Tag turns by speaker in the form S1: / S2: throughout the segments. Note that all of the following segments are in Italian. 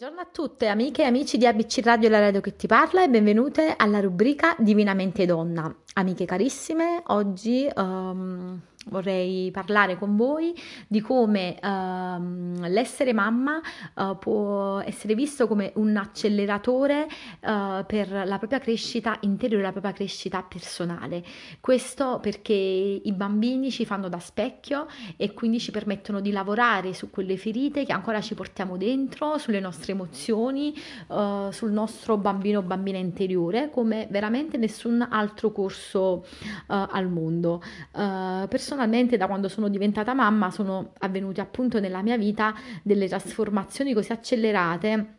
S1: Buongiorno a tutte amiche e amici di ABC Radio La Radio che ti parla e benvenute alla rubrica Divinamente Donna. Amiche carissime, oggi um, vorrei parlare con voi di come uh, l'essere mamma uh, può essere visto come un acceleratore uh, per la propria crescita interiore, la propria crescita personale. Questo perché i bambini ci fanno da specchio e quindi ci permettono di lavorare su quelle ferite che ancora ci portiamo dentro, sulle nostre emozioni, eh, sul nostro bambino o bambina interiore, come veramente nessun altro corso al mondo. personalmente personalmente da quando sono diventata mamma sono avvenute appunto nella mia vita delle trasformazioni così accelerate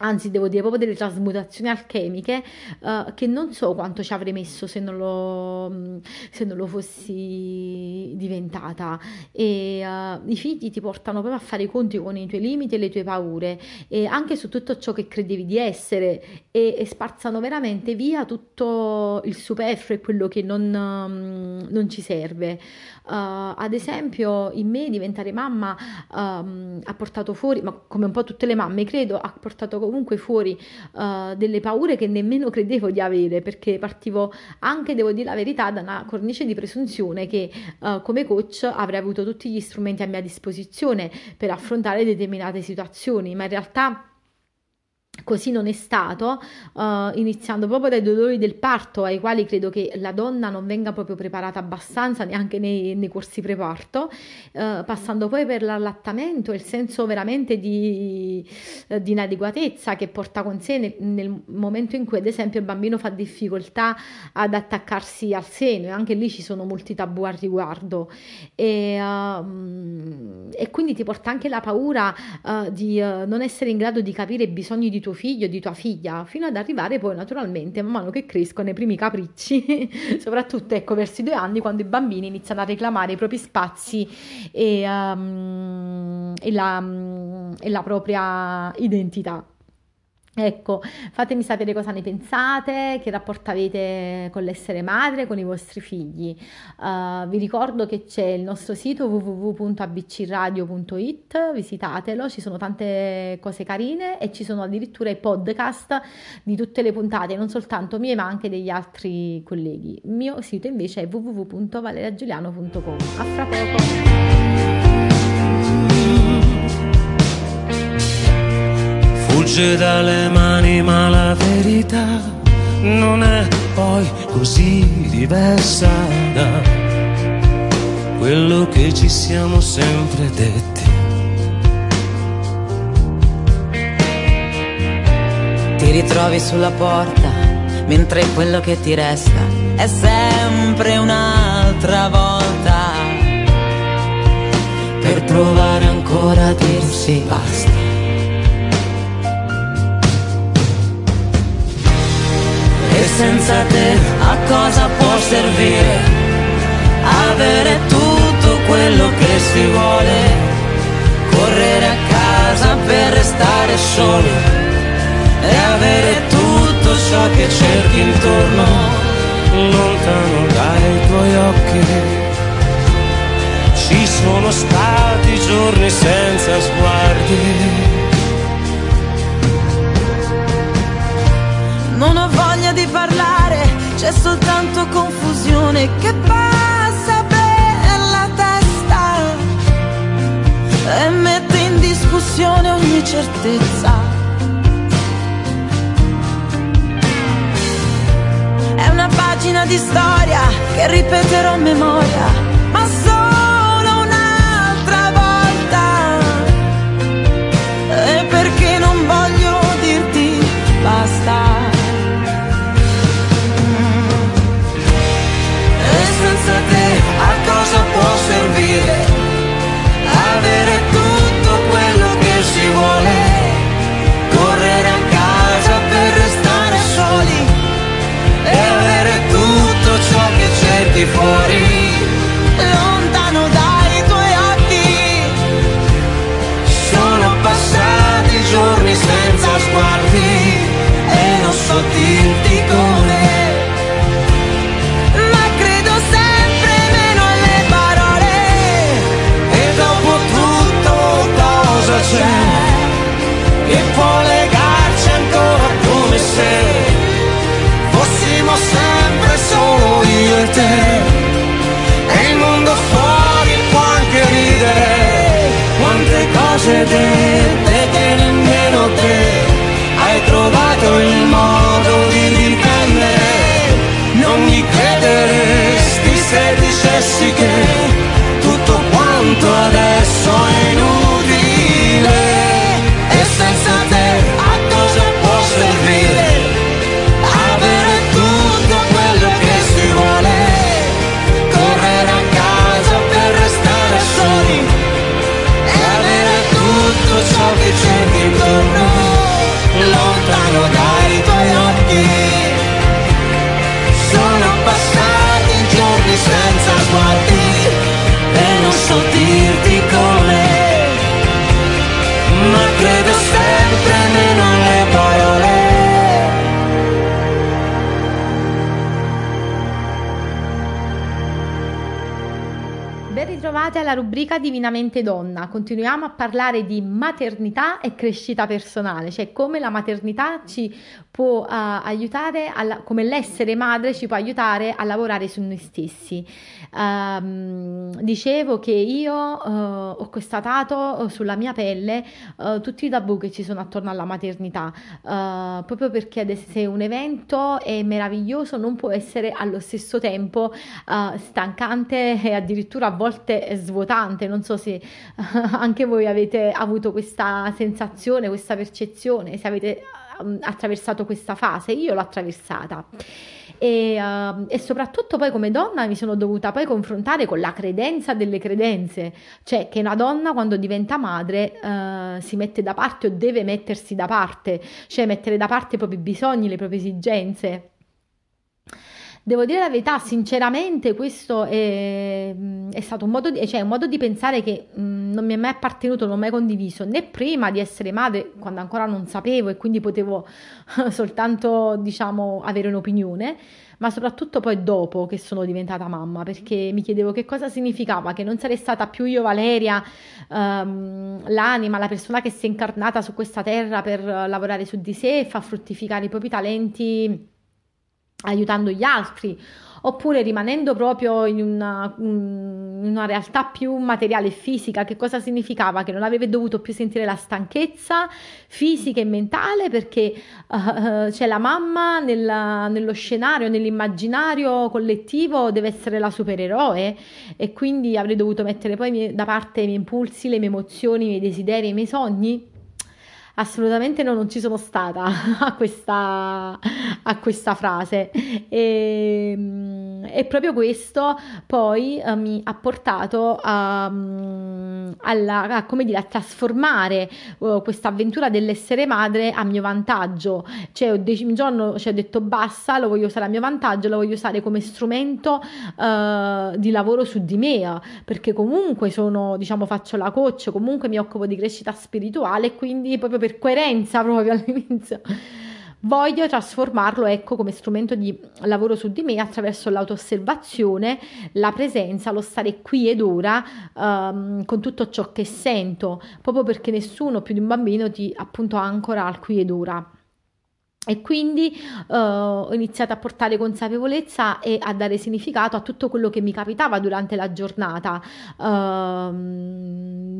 S1: anzi devo dire proprio delle trasmutazioni alchemiche uh, che non so quanto ci avrei messo se non lo, se non lo fossi diventata. E uh, i figli ti portano proprio a fare i conti con i tuoi limiti e le tue paure. E anche su tutto ciò che credevi di essere. E, e sparzano veramente via tutto il superfluo e quello che non, um, non ci serve. Uh, ad esempio, in me diventare mamma um, ha portato fuori, ma come un po' tutte le mamme, credo, ha portato comunque fuori uh, delle paure che nemmeno credevo di avere, perché partivo anche, devo dire la verità, da una cornice di presunzione che uh, come coach avrei avuto tutti gli strumenti a mia disposizione per affrontare determinate situazioni, ma in realtà Così non è stato, uh, iniziando proprio dai dolori del parto, ai quali credo che la donna non venga proprio preparata abbastanza neanche nei, nei corsi preparto, uh, passando poi per l'allattamento, il senso veramente di, uh, di, inadeguatezza che porta con sé nel, nel, momento in cui, ad esempio, il bambino fa difficoltà ad attaccarsi al seno, e anche lì ci sono molti tabù al riguardo. E, uh, e quindi ti porta anche la paura di non essere in grado di capire i bisogni di tuo figlio, di tua figlia, fino ad arrivare poi naturalmente man mano che crescono i primi capricci, soprattutto ecco verso i due anni quando i bambini iniziano a reclamare i propri spazi e, um, e, la, e la propria identità. Ecco, fatemi sapere cosa ne pensate, che rapporto avete con l'essere madre, con i vostri figli. Uh, vi ricordo che c'è il nostro sito www.abcradio.it, visitatelo, ci sono tante cose carine e ci sono addirittura i podcast di tutte le puntate, non soltanto mie ma anche degli altri colleghi. Il mio sito invece è www.valeriagiuliano.com. A fra poco!
S2: Fugge dalle mani ma la verità non è poi così diversa da quello che ci siamo sempre detti.
S3: Ti ritrovi sulla porta mentre quello che ti resta è sempre un'altra volta per provare ancora a dirsi basta. Senza te a cosa può servire avere tutto quello che si vuole, correre a casa per restare soli e avere tutto ciò che cerchi intorno, lontano dai tuoi occhi. Ci sono stati giorni senza sguardi
S4: Non ho di parlare, c'è soltanto confusione che passa per la testa e mette in discussione ogni certezza. È una pagina di storia che ripeterò a memoria, cose dette che nemmeno te hai trovato il modo di difendere. Non mi crederesti se dicessi che
S1: ritrovate alla rubrica Divinamente Donna. Continuiamo a parlare di maternità e crescita personale, cioè come la maternità ci può eh, aiutare, alla- come l'essere madre ci può aiutare a lavorare su noi stessi. Ehm, dicevo che io eh, ho constatato eh, sulla mia pelle eh, tutti i tabù che ci sono attorno alla maternità, proprio perché se un evento è meraviglioso non può essere allo stesso tempo stancante e addirittura a volte svuotante. Non so se anche voi avete avuto questa sensazione, questa percezione, se avete um, attraversato questa fase. Io l'ho attraversata. E, uh, e soprattutto poi come donna mi sono dovuta poi confrontare con la credenza delle credenze, cioè che una donna quando diventa madre uh, si mette da parte o deve mettersi da parte, cioè mettere da parte i propri bisogni, le proprie esigenze. Devo dire la verità, sinceramente, questo è, è stato un modo di, cioè un modo di pensare che mh, non mi è mai appartenuto, non ho mai condiviso, né prima di essere madre, quando ancora non sapevo e quindi potevo soltanto, diciamo, avere un'opinione, ma soprattutto poi dopo che sono diventata mamma, perché mi chiedevo che cosa significava, che non sarei stata più io, Valeria, ehm, l'anima, la persona che si è incarnata su questa terra per lavorare su di sé e far fruttificare i propri talenti aiutando gli altri, oppure rimanendo proprio in una, in una realtà più materiale e fisica, che cosa significava? Che non avevi dovuto più sentire la stanchezza fisica e mentale perché uh, c'è la mamma nella, nello scenario, nell'immaginario collettivo deve essere la supereroe e quindi avrei dovuto mettere poi da parte i miei impulsi, le mie emozioni, i miei desideri, i miei sogni. Assolutamente no, non ci sono stata a questa, a questa frase. E, e proprio questo poi eh, mi ha portato a, alla, a, dire, a trasformare uh, questa avventura dell'essere madre a mio vantaggio. Cioè, ho dec- un giorno cioè, ho detto basta, lo voglio usare a mio vantaggio, lo voglio usare come strumento uh, di lavoro su di me, perché comunque sono, diciamo, faccio la coach, comunque mi occupo di crescita spirituale quindi proprio per coerenza proprio all'inizio voglio trasformarlo ecco come strumento di lavoro su di me attraverso l'autosservazione, la presenza, lo stare qui ed ora um, con tutto ciò che sento, proprio perché nessuno più di un bambino ti appunto ancora al qui ed ora. E quindi uh, ho iniziato a portare consapevolezza e a dare significato a tutto quello che mi capitava durante la giornata, uh,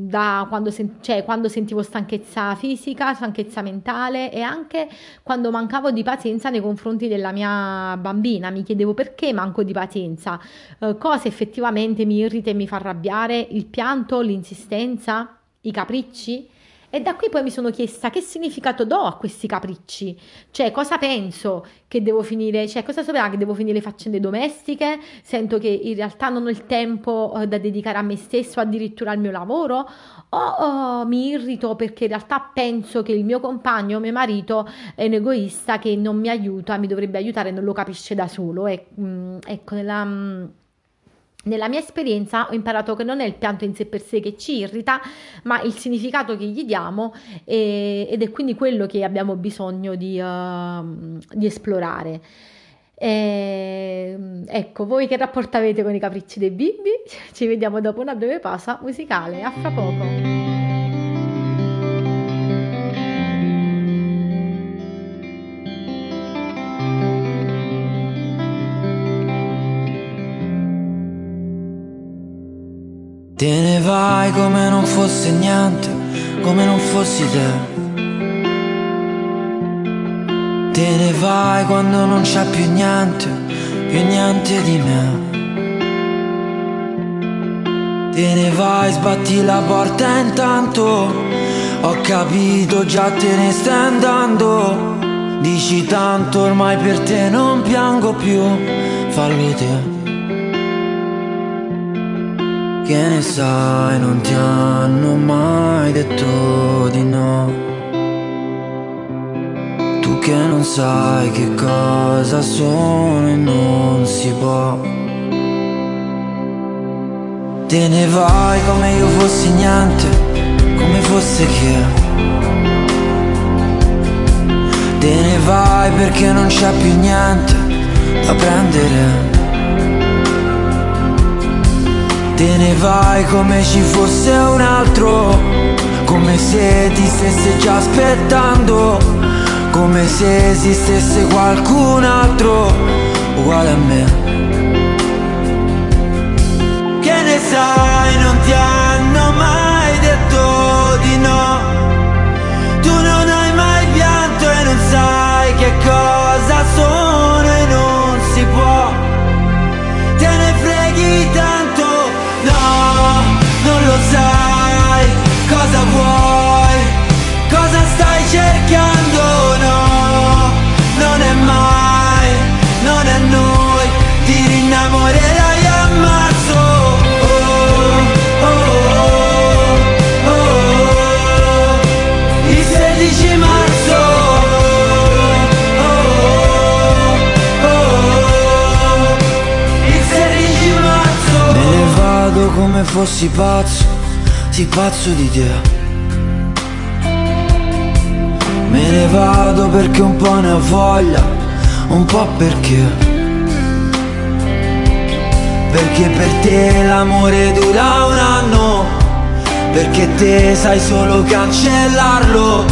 S1: da quando, sen- cioè, quando sentivo stanchezza fisica, stanchezza mentale e anche quando mancavo di pazienza nei confronti della mia bambina. Mi chiedevo perché manco di pazienza, uh, cosa effettivamente mi irrita e mi fa arrabbiare, il pianto, l'insistenza, i capricci. E da qui poi mi sono chiesta che significato do a questi capricci, cioè cosa penso che devo finire, cioè cosa saprà che devo finire le faccende domestiche, sento che in realtà non ho il tempo eh, da dedicare a me stesso, addirittura al mio lavoro, o oh, mi irrito perché in realtà penso che il mio compagno, mio marito, è un egoista che non mi aiuta, mi dovrebbe aiutare, non lo capisce da solo. E, mh, ecco, nella... Mh, nella mia esperienza ho imparato che non è il pianto in sé per sé che ci irrita, ma il significato che gli diamo e, ed è quindi quello che abbiamo bisogno di, uh, di esplorare. E, ecco, voi che rapporto avete con i capricci dei bimbi? Ci vediamo dopo una breve pausa musicale. A fra poco.
S2: Te ne vai come non fosse niente, come non fossi te. Te ne vai quando non c'è più niente, più niente di me. Te ne vai, sbatti la porta intanto. Ho capito, già te ne stai andando. Dici tanto, ormai per te non piango più. Fallo te. Che ne sai, non ti hanno mai detto di no. Tu che non sai che cosa sono e non si può. Te ne vai come io fossi niente, come fosse che. Te ne vai perché non c'è più niente da prendere. Te ne vai come ci fosse un altro, come se ti stesse già aspettando, come se esistesse qualcun altro uguale a me. Che ne sai, non ti hanno mai detto di no. Cercando? No, non è mai, non è noi. Ti rinnamorerai a marzo. Oh, oh, oh, oh. Il 16 marzo. Il 16 marzo. Me ne vado come fossi pazzo, sì pazzo di te. Me ne vado perché un po' ne ho voglia, un po' perché. Perché per te l'amore dura un anno, perché te sai solo cancellarlo.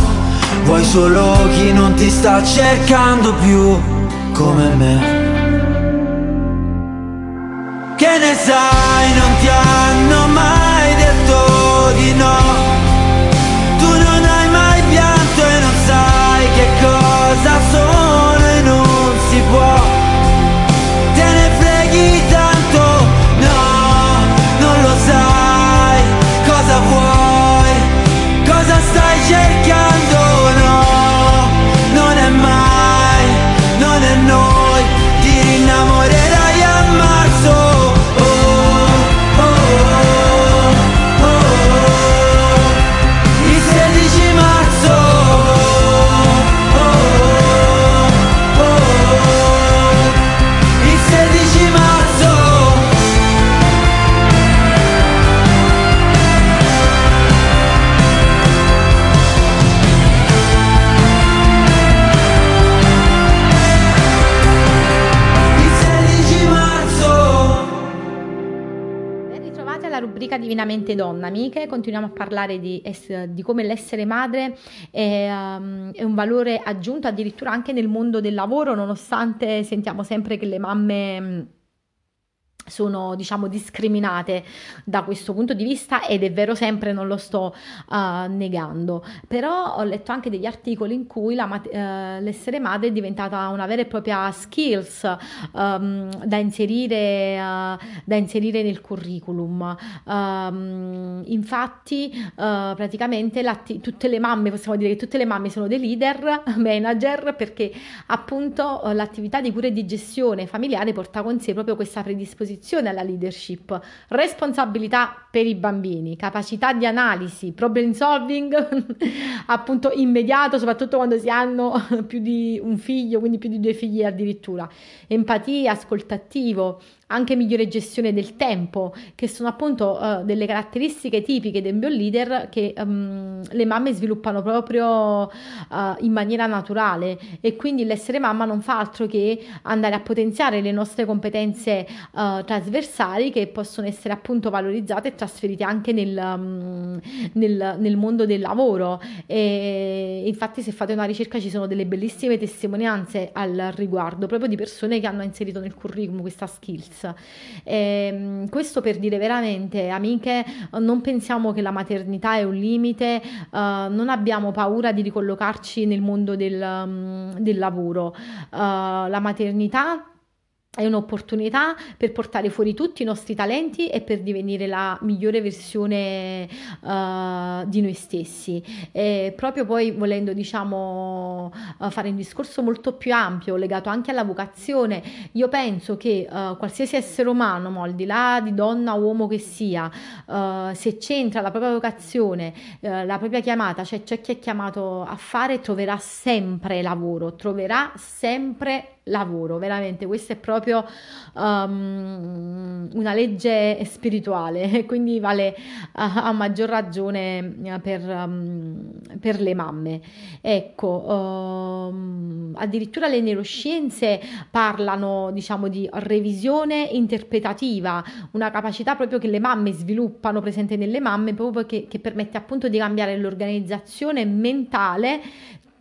S2: Vuoi solo chi non ti sta cercando più come me. Che ne sai, cosa sono
S1: Divinamente Donna, amiche. Continuiamo a parlare di, di come l'essere madre è, um, è un valore aggiunto addirittura anche nel mondo del lavoro, nonostante sentiamo sempre che le mamme. Sono diciamo discriminate da questo punto di vista ed è vero sempre non lo sto uh, negando. Però ho letto anche degli articoli in cui mat- eh, l'essere madre è diventata una vera e propria skills um, da inserire uh, da inserire nel curriculum. Um, infatti uh, praticamente tutte le mamme possiamo dire che tutte le mamme sono dei leader manager perché appunto l'attività di cura e di gestione familiare porta con sé proprio questa predisposizione alla leadership, responsabilità per i bambini, capacità di analisi, problem solving appunto immediato, soprattutto quando si hanno più di un figlio, quindi più di due figli addirittura, empatia, ascoltativo, anche migliore gestione del tempo, che sono appunto eh, delle caratteristiche tipiche del bio leader che ehm, le mamme sviluppano proprio eh, in maniera naturale e quindi l'essere mamma non fa altro che andare a potenziare le nostre competenze eh, trasversali che possono essere appunto valorizzate e trasferite anche nel, mm, nel, nel mondo del lavoro. E infatti, se fate una ricerca, ci sono delle bellissime testimonianze al riguardo, proprio di persone che hanno inserito nel curriculum questa skills. E, ehm, questo per dire veramente, amiche, non pensiamo che la maternità è un limite, uh, non abbiamo paura di ricollocarci nel mondo del, um, del lavoro. Uh, la maternità è un'opportunità per portare fuori tutti i nostri talenti e per divenire la migliore versione uh, di noi stessi. E proprio poi volendo, diciamo, uh, fare un discorso molto più ampio, legato anche alla vocazione, io penso che uh, qualsiasi essere umano, mo, al di là di donna o uomo che sia, se centra la propria vocazione, la propria chiamata, cioè c'è chi è chiamato a fare, troverà sempre lavoro, troverà sempre lavoro, veramente questa è proprio um, una legge spirituale, quindi vale a, a maggior ragione eh, per, um, per, le mamme. Ecco, um, addirittura le neuroscienze parlano, diciamo, di revisione interpretativa, una capacità proprio che le mamme sviluppano, presente nelle mamme, proprio che, che permette appunto di cambiare l'organizzazione mentale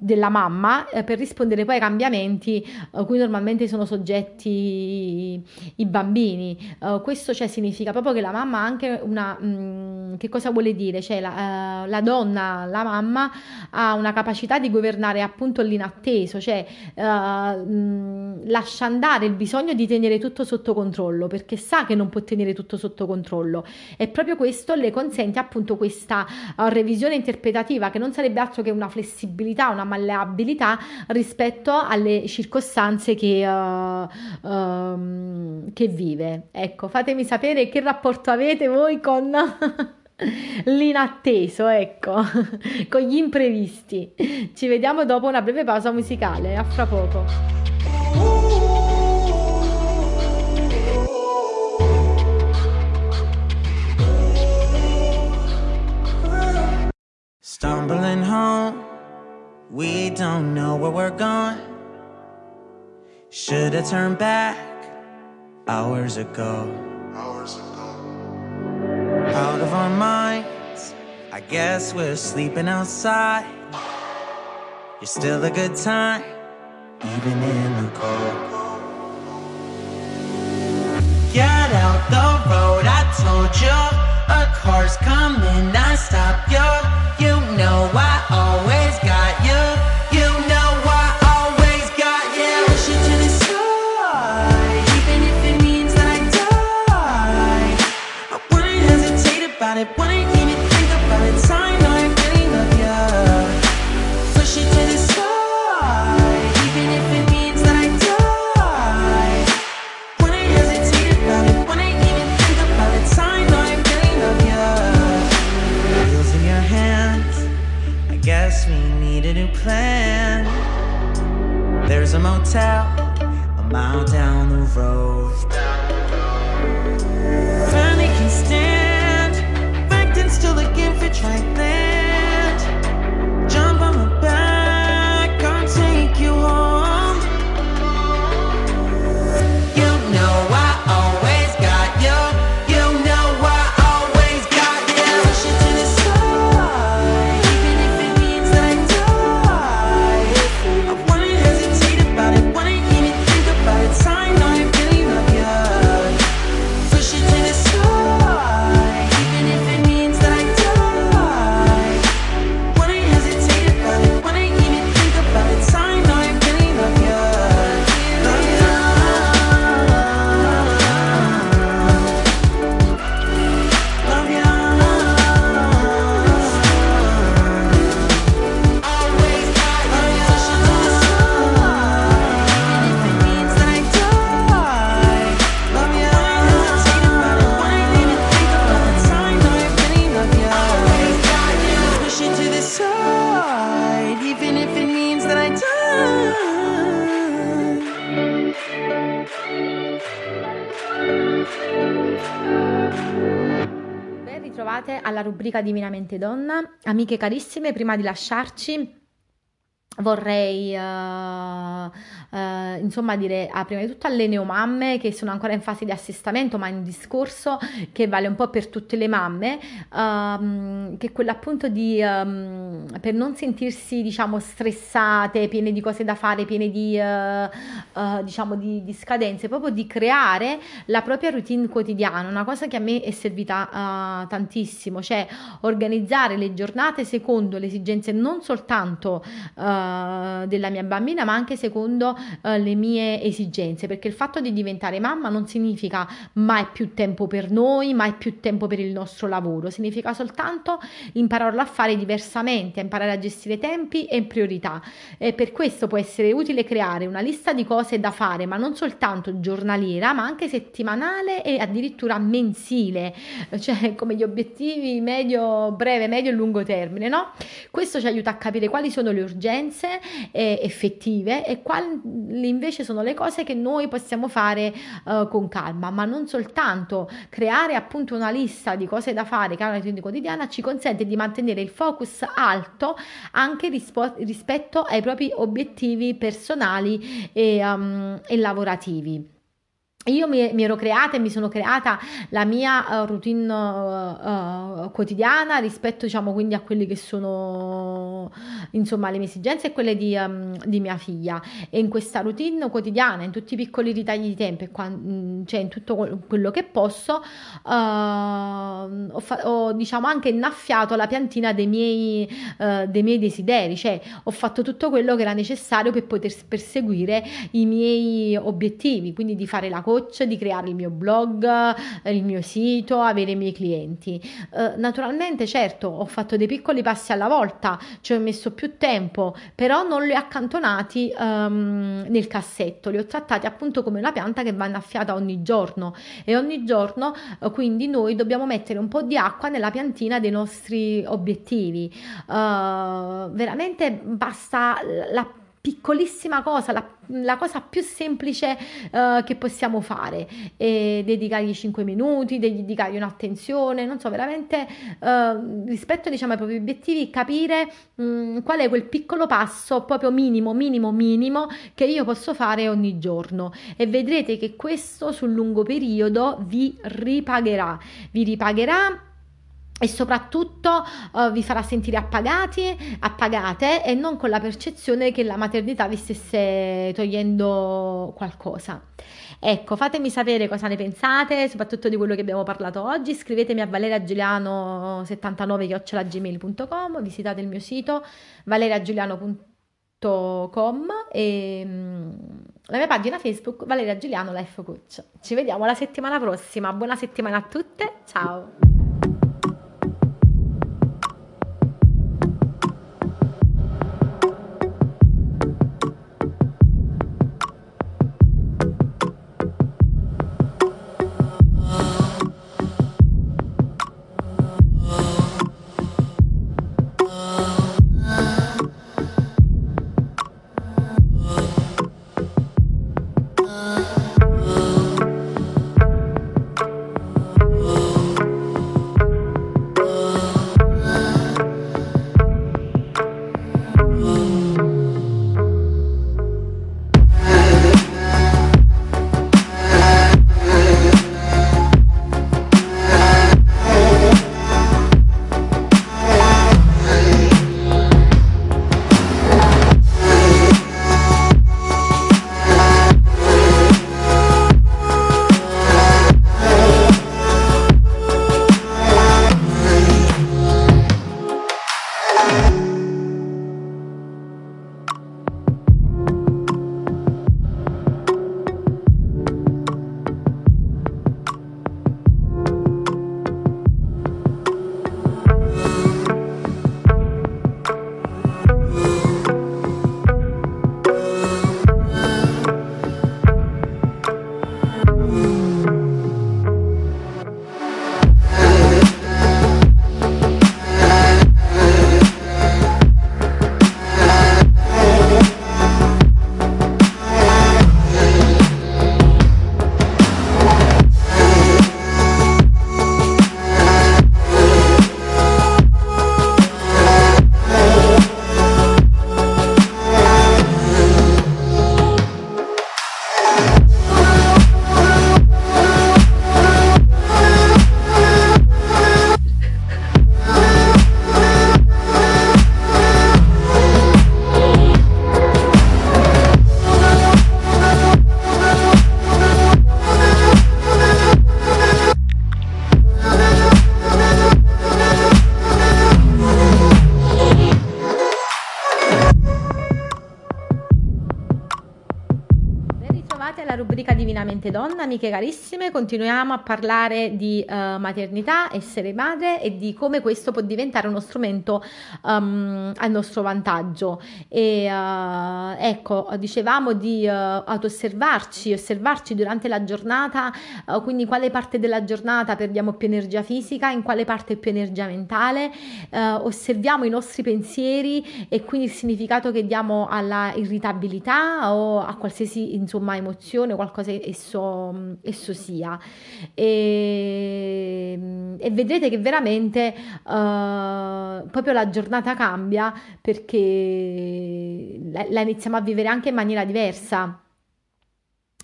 S1: della mamma eh, per rispondere poi ai cambiamenti a cui normalmente sono soggetti i, bambini. Uh, questo cioè, significa proprio che la mamma ha anche una... Mh, mm, che cosa vuole dire? Cioè la, uh, la, donna, la mamma, ha una capacità di governare appunto l'inatteso, cioè uh, mh, lascia andare il bisogno di tenere tutto sotto controllo perché sa che non può tenere tutto sotto controllo e proprio questo le consente appunto questa revisione interpretativa che non sarebbe altro che una flessibilità, una malleabilità rispetto alle circostanze che, uh, uh, che vive. Ecco, fatemi sapere che rapporto avete voi con l'inatteso, ecco, con gli imprevisti. Ci vediamo dopo una breve pausa musicale, a fra poco.
S5: Stumbling home We don't know where we're going. Should've turned back hours ago. Hours ago. Out of our minds, I guess we're sleeping outside. You're still a good time, even in the cold. Get out the road, I told you. A car's coming, I stop you. You know I always guess we need a new plan. There's a motel a mile down the road. Finally can stand, back then still looking for trifling.
S1: Rubrica Divinamente Donna. Amiche carissime, prima di lasciarci vorrei uh, uh, insomma dire ah, prima di tutto alle neomamme che sono ancora in fase di assestamento ma è un discorso che vale un po' per tutte le mamme um, che quello appunto di um, per non sentirsi diciamo stressate piene di cose da fare piene di uh, diciamo di, di, scadenze proprio di creare la propria routine quotidiana una cosa che a me è servita tantissimo cioè organizzare le giornate secondo le esigenze non soltanto uh, eh, della mia bambina, ma anche secondo uh, le mie esigenze, perché il fatto di diventare mamma non significa mai più tempo per noi, mai più tempo per il nostro lavoro, significa soltanto impararlo a fare diversamente, a imparare a gestire tempi e priorità. E per questo può essere utile creare una lista di cose da fare, ma non soltanto giornaliera, ma anche settimanale e addirittura mensile, cioè come gli obiettivi medio, breve, medio e lungo termine, no? Questo ci aiuta a capire quali sono le urgenze conseguenze eh, effettive e quali invece sono le cose che noi possiamo fare eh, con calma, ma non soltanto creare appunto una lista di cose da fare che è una routine quotidiana ci consente di mantenere il focus alto anche rispo- rispetto ai propri obiettivi personali e, um, e lavorativi. Io mi, mi, ero creata e mi sono creata la mia uh, routine uh, uh, quotidiana rispetto, diciamo, quindi a quelle che sono, insomma, le mie esigenze e quelle di, um, di mia figlia. E in questa routine quotidiana, in tutti i piccoli ritagli di tempo, mm, cioè in tutto quello che posso, ho, fa- ho, diciamo, anche innaffiato la piantina dei miei, dei miei desideri, cioè ho fatto tutto quello che era necessario per poter perseguire i miei obiettivi, quindi di fare la coach, di creare il mio blog, eh, il mio sito, avere i miei clienti. Eh, naturalmente, certo, ho fatto dei piccoli passi alla volta, ci ho messo più tempo, però non li ho accantonati um, nel cassetto, li ho trattati appunto come una pianta che va innaffiata ogni giorno e ogni giorno uh, quindi noi dobbiamo mettere un po' di acqua nella piantina dei nostri obiettivi. Uh, veramente basta la piccolissima cosa, la, la cosa più semplice uh, che possiamo fare, e dedicargli 5 minuti, dedicargli un'attenzione, non so, veramente uh, rispetto diciamo, ai propri obiettivi, capire um, qual è quel piccolo passo proprio minimo, minimo, minimo che io posso fare ogni giorno. E vedrete che questo sul lungo periodo vi ripagherà, vi ripagherà e soprattutto uh, vi farà sentire appagati, appagate e non con la percezione che la maternità vi stesse togliendo qualcosa. Ecco, fatemi sapere cosa ne pensate, soprattutto di quello che abbiamo parlato oggi. Scrivetemi a valeriagiuliano79.gmail.com, visitate il mio sito valeriagiuliano.com e mm, la mia pagina Facebook Valeria Giuliano Life Coach. Ci vediamo la settimana prossima. Buona settimana a tutte. Ciao. Divinamente Donna, amiche carissime. Continuiamo a parlare di uh, maternità, essere madre e di come questo può diventare uno strumento um, a nostro vantaggio. E uh, ecco, dicevamo di uh, autoosservarci, osservarci durante la giornata, quindi in quale parte della giornata perdiamo più energia fisica, in quale parte più energia mentale, osserviamo i nostri pensieri e quindi il significato che diamo alla irritabilità o a qualsiasi insomma emozione o qualcosa esso, esso sia. E, e, vedrete che veramente uh, proprio la giornata cambia perché la, la iniziamo a vivere anche in maniera diversa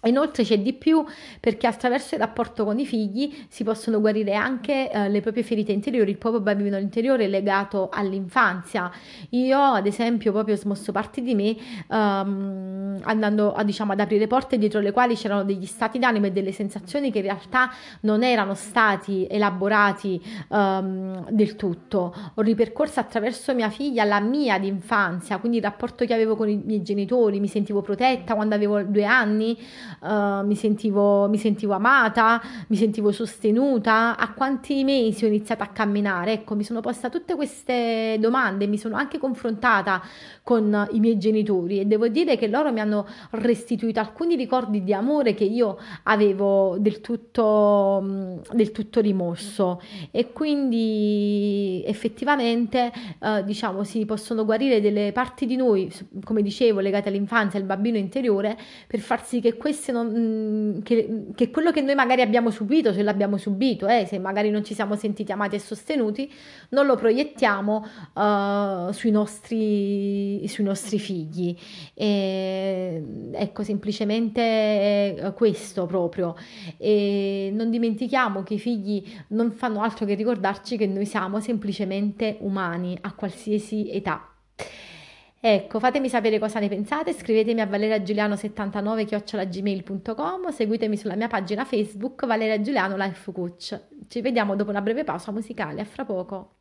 S1: Inoltre c'è di più perché attraverso il rapporto con i figli si possono guarire anche eh, le proprie ferite interiori, il proprio bambino interiore legato all'infanzia. Io ad esempio proprio ho smosso parti di me um, andando a, diciamo, ad aprire porte dietro le quali c'erano degli stati d'animo e delle sensazioni che in realtà non erano stati elaborati um, del tutto. Ho ripercorso attraverso mia figlia la mia di infanzia, quindi il rapporto che avevo con i miei genitori, mi sentivo protetta quando avevo due anni uh, mi, sentivo, mi sentivo amata, mi sentivo sostenuta, a quanti mesi ho iniziato a camminare, ecco, mi sono posta tutte queste domande, mi sono anche confrontata con i miei genitori e devo dire che loro mi hanno restituito alcuni ricordi di amore che io avevo del tutto, del tutto rimosso. E quindi effettivamente uh, diciamo si possono guarire delle parti di noi, come dicevo, legate all'infanzia, al bambino interiore, per far sì che queste se non, mm, che, che, quello che noi magari abbiamo subito, se l'abbiamo subito, eh, se magari non ci siamo sentiti amati e sostenuti, non lo proiettiamo uh, sui, nostri, sui nostri figli. E, ecco, semplicemente questo proprio. E non dimentichiamo che i figli non fanno altro che ricordarci che noi siamo semplicemente umani a qualsiasi età. Ecco, fatemi sapere cosa ne pensate, scrivetemi a valeriagiuliano79-gmail.com seguitemi sulla mia pagina Facebook Valeria Giuliano Life Coach. Ci vediamo dopo una breve pausa musicale, a fra poco.